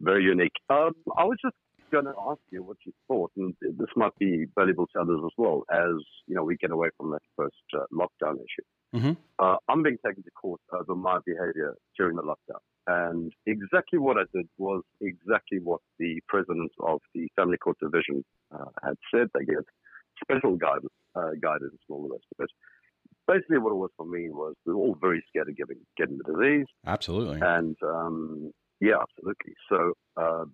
Very unique. Um, I was just going to ask you what you thought, and this might be valuable to others as well, as you know we get away from that first uh, lockdown issue. Mm-hmm. Uh, I'm being taken to court over my behavior during the lockdown. And exactly what I did was exactly what the president of the Family Court Division uh, had said. They gave special guidance, uh, guidance and all the rest of it. Basically, what it was for me was we were all very scared of getting, getting the disease. Absolutely. And um, yeah, absolutely. So uh,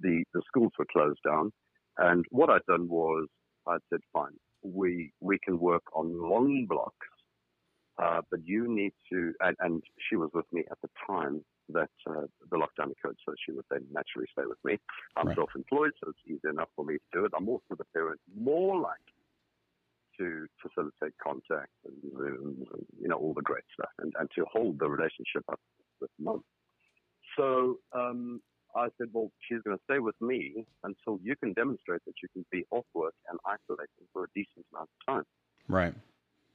the, the schools were closed down. And what I'd done was I said, fine, we, we can work on long blocks uh, but you need to, and, and, she was with me at the time that uh, the lockdown occurred, so she would then naturally stay with me. I'm right. self-employed, so it's easy enough for me to do it. I'm also the parent more like to facilitate contact and and you know all the great stuff, and, and to hold the relationship up with mum. So um, I said, well, she's going to stay with me until you can demonstrate that you can be off work and isolating for a decent amount of time. Right.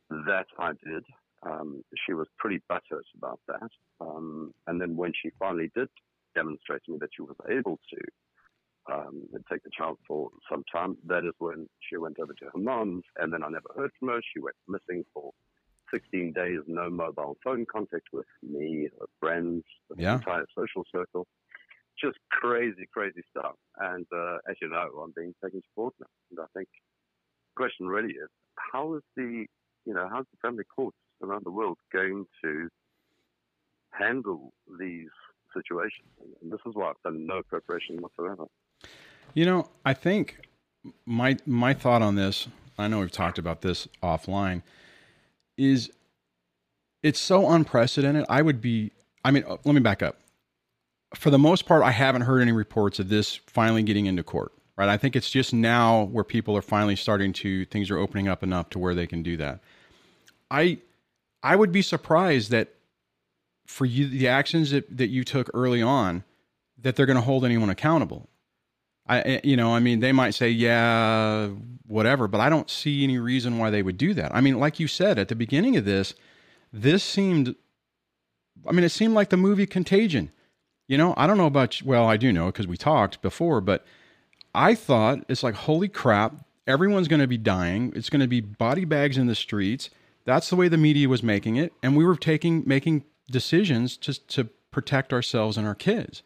That I did. Um, she was pretty butthurt about that. Um, and then when she finally did demonstrate to me that she was able to um, take the child for some time, that is when she went over to her mom's. And then I never heard from her. She went missing for 16 days, no mobile phone contact with me, her friends, the yeah. entire social circle. Just crazy, crazy stuff. And uh, as you know, I'm being taken to court now. And I think the question really is, how is the, you know, how's the family court around the world going to handle these situations. And this is why I've done no preparation whatsoever. You know, I think my my thought on this, I know we've talked about this offline, is it's so unprecedented. I would be I mean, uh, let me back up. For the most part, I haven't heard any reports of this finally getting into court. Right? I think it's just now where people are finally starting to things are opening up enough to where they can do that. I I would be surprised that for you the actions that, that you took early on that they're going to hold anyone accountable. I eh, you know, I mean they might say yeah, whatever, but I don't see any reason why they would do that. I mean, like you said at the beginning of this, this seemed I mean, it seemed like the movie Contagion. You know, I don't know about well, I do know because we talked before, but I thought it's like holy crap, everyone's going to be dying. It's going to be body bags in the streets that's the way the media was making it, and we were taking making decisions to to protect ourselves and our kids.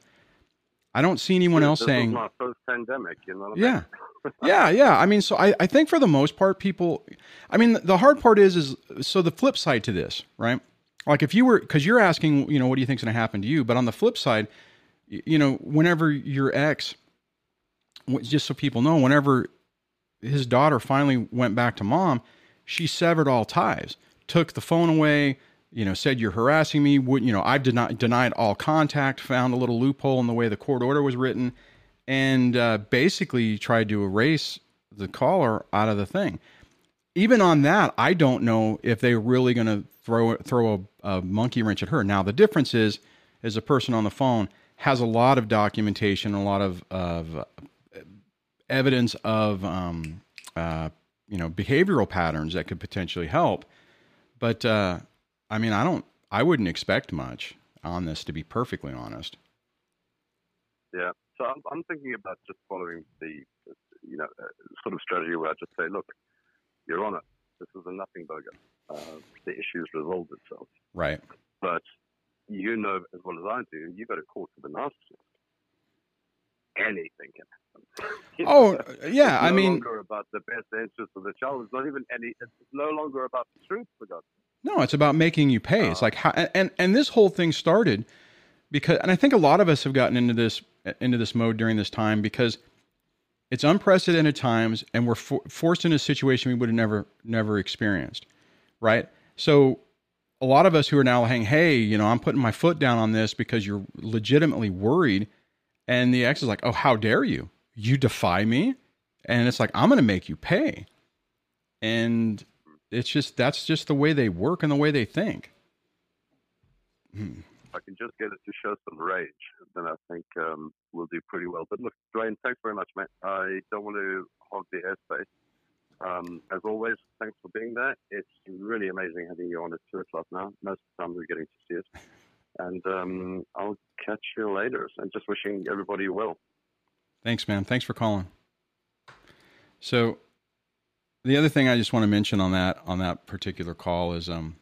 I don't see anyone else this saying. my first pandemic, you know. What I Yeah. mean? (laughs) yeah, yeah. I mean, so I, I think for the most part, people. I mean, the hard part is, is so the flip side to this, right? Like if you were, because you're asking, you know, what do you think's going to happen to you? But on the flip side, you know, whenever your ex, just so people know, whenever his daughter finally went back to mom, she severed all ties, took the phone away, you know, said you're harassing me. Would you know? I've denied denied all contact. Found a little loophole in the way the court order was written, and uh, basically tried to erase the caller out of the thing. Even on that, I don't know if they're really going to throw throw a, a monkey wrench at her. Now the difference is, is a person on the phone has a lot of documentation, a lot of of uh, evidence of um, uh, you know behavioral patterns that could potentially help. But uh, I mean, I don't, I wouldn't expect much on this, to be perfectly honest. Yeah. So I'm, I'm thinking about just following the, you know, uh, sort of strategy where I just say, look, Your Honor, this is a nothing burger. Uh, the issue's resolved itself. Right. But you know as well as I do, you go to court with a narcissist. Anything can happen. Oh, (laughs) yeah. It's I no mean, longer about the best interest of the child. It's not even any. It's no longer about the truth, for sake. No, it's about making you pay. It's ah. like how, and and this whole thing started because, and I think a lot of us have gotten into this uh, into this mode during this time because it's unprecedented times, and we're for, forced into a situation we would have never never experienced, right? So, a lot of us who are now saying, "Hey, you know, I'm putting my foot down on this because you're legitimately worried," and the ex is like, "Oh, how dare you? You defy me?" And it's like, "I'm going to make you pay," and it's just that's just the way they work and the way they think. Hmm. If I can just get it to show some rage, then I think um, we'll do pretty well. But look, Dwayne, thanks very much, mate. I don't want to hog the airspace. Um, as always, thanks for being there. It's really amazing having you on at 2 o'clock now. Most of the time we're getting to see it. And um, I'll catch you later. And just wishing everybody well. Thanks, man. Thanks for calling. So, the other thing I just want to mention on that on that particular call is um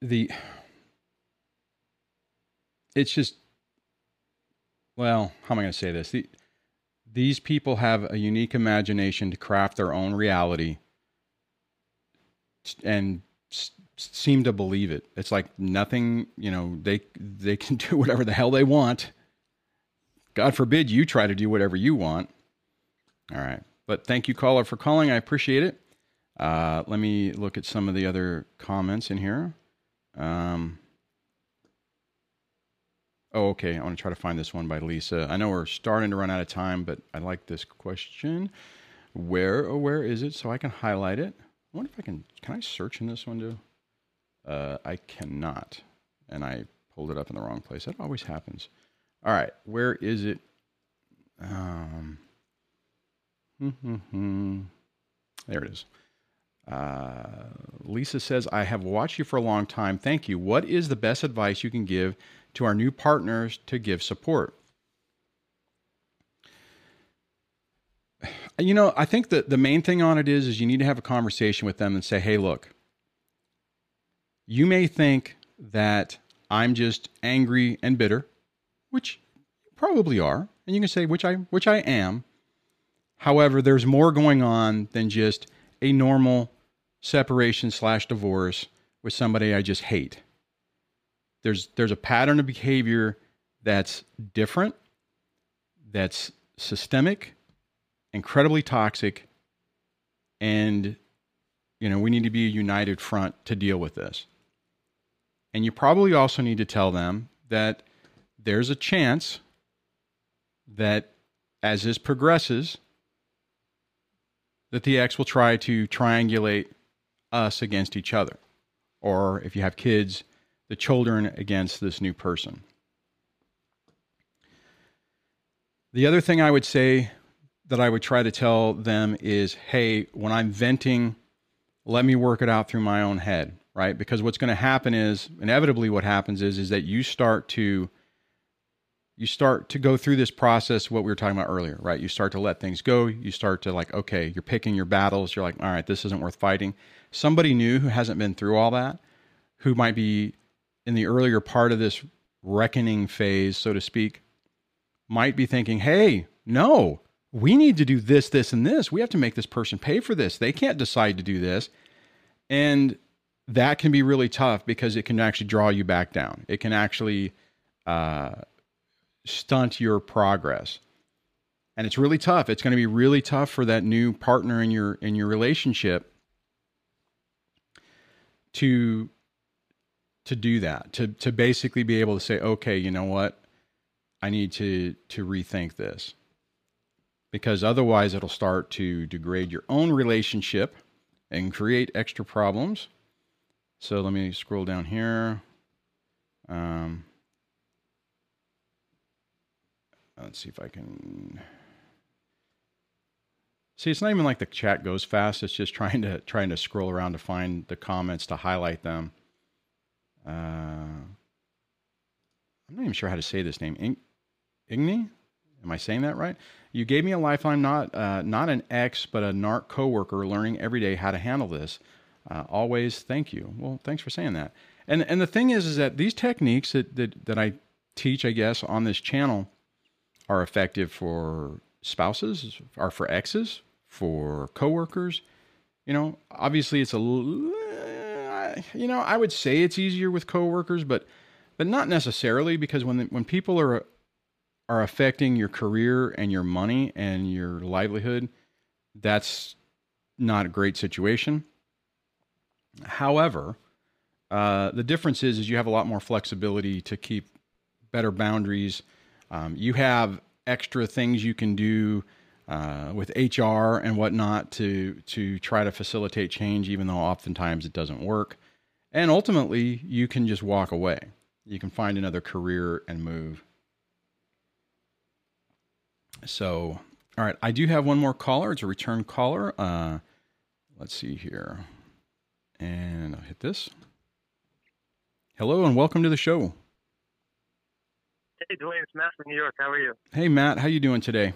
the it's just well, how am I going to say this? The, these people have a unique imagination to craft their own reality and seem to believe it. It's like nothing, you know, they they can (laughs) do whatever the hell they want. God forbid you try to do whatever you want. All right. But thank you, caller, for calling. I appreciate it. Uh, let me look at some of the other comments in here. Um, oh, okay. I want to try to find this one by Lisa. I know we're starting to run out of time, but I like this question. Where or where is it so I can highlight it? I wonder if I can. Can I search in this window? Uh, I cannot, and I pulled it up in the wrong place. That always happens. All right, where is it? Um, (laughs) there it is. Uh, Lisa says, I have watched you for a long time. Thank you. What is the best advice you can give to our new partners to give support? (sighs) You know, I think that the main thing on it is is you need to have a conversation with them and say, "Hey, look. You may think that I'm just angry and bitter, which probably are, and you can say which I which I am. However, there's more going on than just a normal separation slash divorce with somebody I just hate. There's there's a pattern of behavior that's different, that's systemic, incredibly toxic, and you know we need to be a united front to deal with this. And you probably also need to tell them that there's a chance that as this progresses, that the ex will try to triangulate us against each other. Or if you have kids, the children against this new person. The other thing I would say that I would try to tell them is hey, when I'm venting, let me work it out through my own head, right? Because what's going to happen is inevitably what happens is is that you start to you start to go through this process what we were talking about earlier right you start to let things go you start to like okay you're picking your battles you're like all right this isn't worth fighting somebody new who hasn't been through all that who might be in the earlier part of this reckoning phase, so to speak, might be thinking, hey, no, we need to do this, this, and this. We have to make this person pay for this. They can't decide to do this. And that can be really tough because it can actually draw you back down. It can actually uh, stunt your progress. And it's really tough. It's going to be really tough for that new partner in your in your relationship to to do that. To to basically be able to say, "Okay, you know what? I need to to rethink this." Because otherwise it'll start to degrade your own relationship and create extra problems. So let me scroll down here. Um, let's see if I can see. It's not even like the chat goes fast. It's just trying to trying to scroll around to find the comments to highlight them. Uh, I'm not even sure how to say this name. In- Igni? Am I saying that right? You gave me a lifeline, not uh, not an ex, but a NARC coworker, learning every day how to handle this. Uh, always, thank you. Well, thanks for saying that. And and the thing is, is that these techniques that that, that I teach, I guess, on this channel, are effective for spouses, are for exes, for coworkers. You know, obviously, it's a you know I would say it's easier with coworkers, but but not necessarily because when when people are are affecting your career and your money and your livelihood, that's not a great situation. However, uh, the difference is, is you have a lot more flexibility to keep better boundaries. Um, you have extra things you can do uh, with HR and whatnot to to try to facilitate change, even though oftentimes it doesn't work. And ultimately, you can just walk away. You can find another career and move. So, all right, I do have one more caller. It's a return caller. Uh, let's see here. And I'll hit this. Hello and welcome to the show. Hey, Dwayne, it's Matt from New York. How are you? Hey, Matt. How you doing today?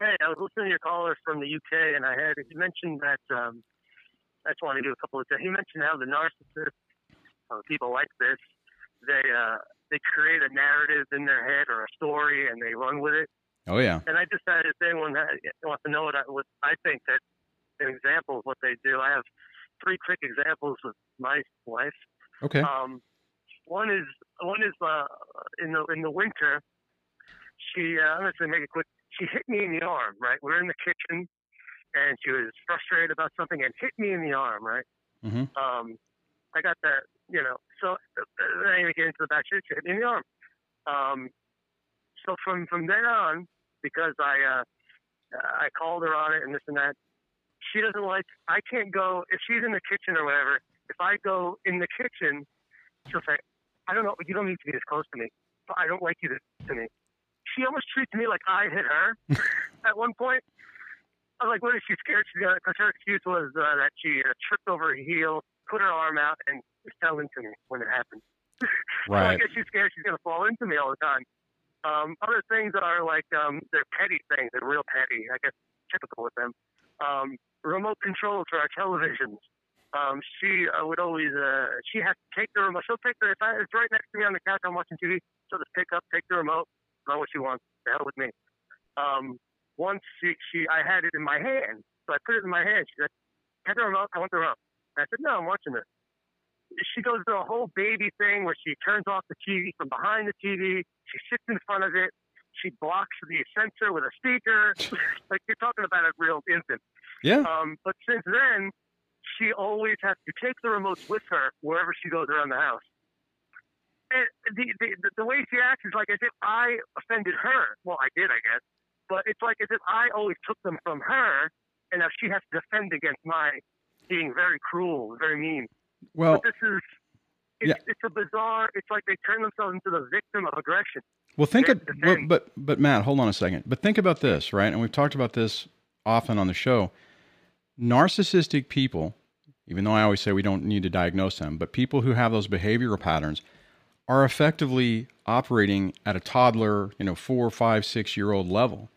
Hey, I was listening to your caller from the UK, and I had you mentioned that. Um, I just want to do a couple of things. He mentioned how the narcissists, uh, people like this, they uh, they create a narrative in their head or a story and they run with it. Oh yeah. And I just had if anyone that wants to know what I, what I think that an example of what they do. I have three quick examples with my wife. Okay. Um, one is one is uh, in the in the winter. She uh, I'm going to make it quick. She hit me in the arm. Right, we're in the kitchen, and she was frustrated about something and hit me in the arm. Right. Mm-hmm. Um, I got that you know, so then I get into the back shit she hit me in the arm. Um, so from from then on, because I uh, I called her on it and this and that, she doesn't like. I can't go if she's in the kitchen or whatever. If I go in the kitchen, she'll say, "I don't know. You don't need to be this close to me. But I don't like you to, to me." She almost treats me like I hit her (laughs) at one point. I was like, "What is she scared?" She's gonna because her excuse was uh, that she uh, tripped over her heel, put her arm out, and fell into me when it happened. Right. (laughs) so I guess she's scared she's going to fall into me all the time. Um, other things are like um, they're petty things. They're real petty. I guess typical with them. Um, remote control for our televisions. Um, she uh, would always uh, she has to take the remote. She'll take the if I, it's right next to me on the couch. I'm watching TV. She'll just pick up, take the remote, not what she wants. The hell with me. Um, once she, she I had it in my hand, so I put it in my hand. She said, "Have the remote. I want the remote." I said, "No, I'm watching this." she goes through a whole baby thing where she turns off the TV from behind the TV. She sits in front of it. She blocks the sensor with a speaker. (laughs) like you're talking about a real infant. Yeah. Um, but since then, she always has to take the remotes with her wherever she goes around the house. And the, the the way she acts is like as if I offended her. Well, I did, I guess. But it's like as if I always took them from her, and now she has to defend against my being very cruel, very mean. Well, but this is it's, yeah. it's a bizarre. It's like they turn themselves into the victim of aggression. Well, think of well, but but Matt, hold on a second. But think about this, right? And we've talked about this often on the show. Narcissistic people, even though I always say we don't need to diagnose them, but people who have those behavioral patterns are effectively operating at a toddler, you know, four, five, six year old level,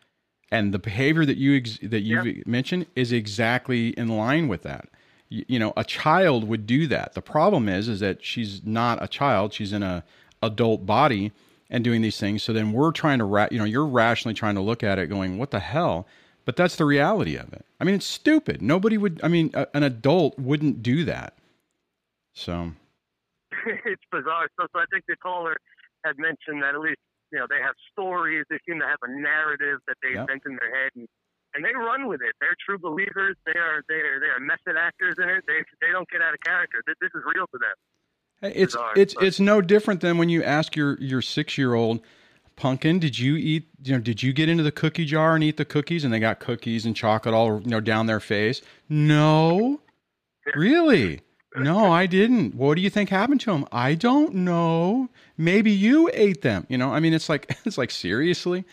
and the behavior that you ex- that you yeah. mentioned is exactly in line with that you know a child would do that the problem is is that she's not a child she's in a adult body and doing these things. So then we're trying to, ra- you know, you're rationally trying to look at it, going, "What the hell?" But that's the reality of it. I mean, it's stupid. Nobody would. I mean, a, an adult wouldn't do that. So (laughs) it's bizarre. So, so I think the caller had mentioned that at least you know they have stories. They seem to have a narrative that they Yep. invent in their head, and, and they run with it. They're true believers. They are they are they are method actors in it. They they don't get out of character. This, this is real to them. It's bizarre, it's but- it's no different than when you ask your your six year old pumpkin, did you eat you know did you get into the cookie jar and eat the cookies and they got cookies and chocolate all you know down their face? No, really. No, I didn't. What do you think happened to them? I don't know. Maybe you ate them. You know, I mean, it's like (laughs) it's like seriously,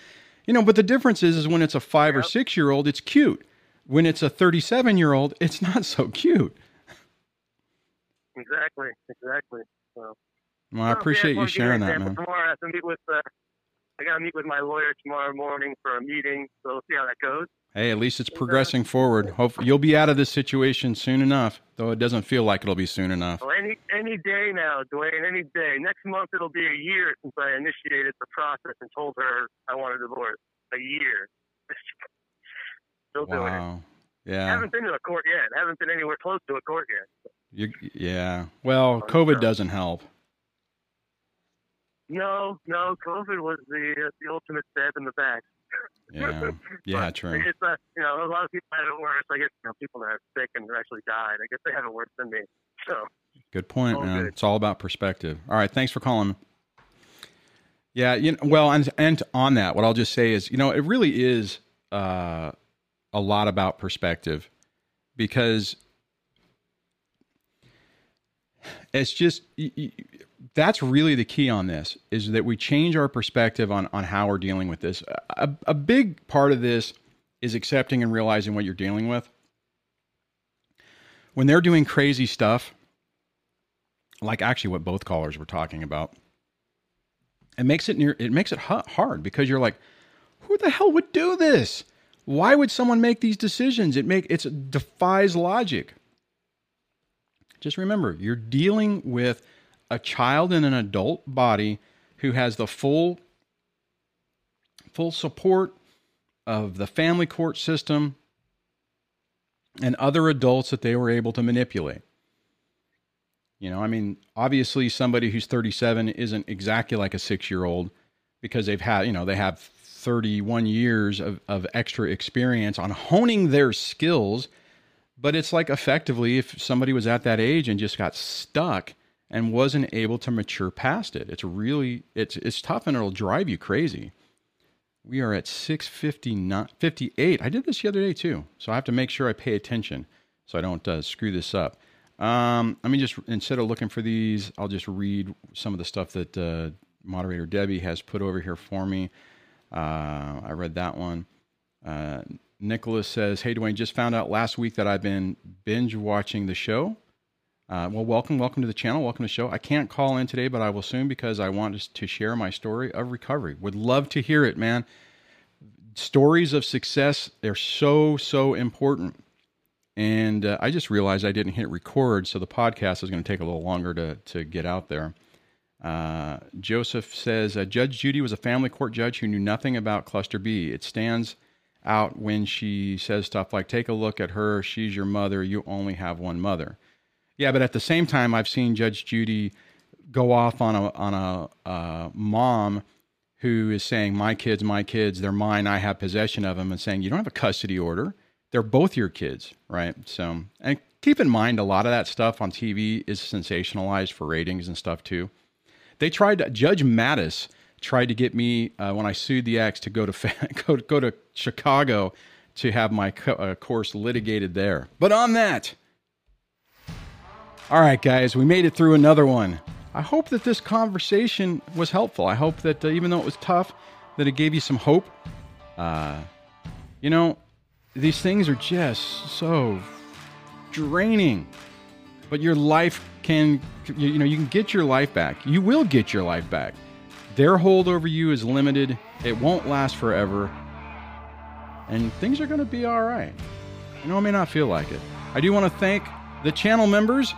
you know. But the difference is, is when it's a five or six year old, it's cute. When it's a thirty seven year old, it's not so cute. Exactly, exactly. So, Well, I appreciate you you sharing that, man. Tomorrow I have to meet with. Uh, I got to meet with my lawyer tomorrow morning for a meeting. So we'll see how that goes. Hey, at least it's progressing forward. Hope you'll be out of this situation soon enough, though it doesn't feel like it'll be soon enough. Well, any any day now, Dwayne. Any day. Next month it'll be a year since I initiated the process and told her I want a divorce. A year. (laughs) Still doing it. Wow. Yeah. Haven't been to a court yet. Haven't been anywhere close to a court yet. You, yeah. Well, COVID doesn't help. No, no. COVID was the uh, the ultimate stab in the back. Yeah. (laughs) Yeah, true. It's uh, you know a lot of people have it worse. I guess you know people that are sick and actually died. I guess they have it worse than me. So Good point, all man. good. It's all about perspective. All right, thanks for calling. Yeah, you know, well, and and on that, what I'll just say is, you know, it really is uh, a lot about perspective because it's just that's really the key on this is that we change our perspective on on how we're dealing with this. A, a big part of this is accepting and realizing what you're dealing with. When they're doing crazy stuff, like actually what both callers were talking about, it makes it near it makes it hard because you're like, who the hell would do this? Why would someone make these decisions? It make it defies logic. Just remember, you're dealing with a child in an adult body who has the full full support of the family court system and other adults that they were able to manipulate. You know, I mean, obviously somebody who's 37 isn't exactly like a 6-year-old because they've had, you know, they have 31 years of, of extra experience on honing their skills but it's like effectively if somebody was at that age and just got stuck and wasn't able to mature past it. It's really it's it's tough and it'll drive you crazy. We are at 659 58 i did this the other day too so i have to make sure i pay attention so i don't uh, screw this up. Um, let me just instead of looking for these i'll just read some of the stuff that uh, moderator debbie has put over here for me. Uh, i read that one. Uh, Nicholas says, Hey, Dwayne, just found out last week that I've been binge watching the show. Uh, well, welcome, welcome to the channel, welcome to the show. I can't call in today, but I will soon because I want to share my story of recovery. Would love to hear it, man. Stories of success, they're so, so important. And uh, I just realized I didn't hit record, so the podcast is going to take a little longer to, to get out there. Uh, Joseph says, uh, Judge Judy was a family court judge who knew nothing about Cluster B. It stands out when she says stuff like, Take a look at her. She's your mother. You only have one mother. Yeah, but at the same time, I've seen Judge Judy go off on a on a uh, mom who is saying, "My kids, my kids, they're mine. I have possession of them," and saying, "You don't have a custody order. They're both your kids, right?" So, and keep in mind, a lot of that stuff on TV is sensationalized for ratings and stuff too. They tried to, Judge Mathis tried to get me uh, when I sued the ex to go to (laughs) go go to Chicago to have my co- uh, course litigated there. But on that. All right, guys, we made it through another one. I hope that this conversation was helpful. I hope that uh, even though it was tough, that it gave you some hope. Uh, you know, these things are just so draining, but your life can, you, you know, you can get your life back. You will get your life back. Their hold over you is limited. It won't last forever, and things are going to be all right. I know it may not feel like it. I do want to thank the channel members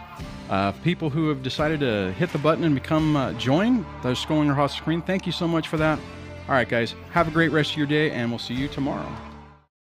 Uh, people who have decided to hit the button and become uh, join, those scrolling across the screen, thank you so much for that. All right, guys, have a great rest of your day, and we'll see you tomorrow.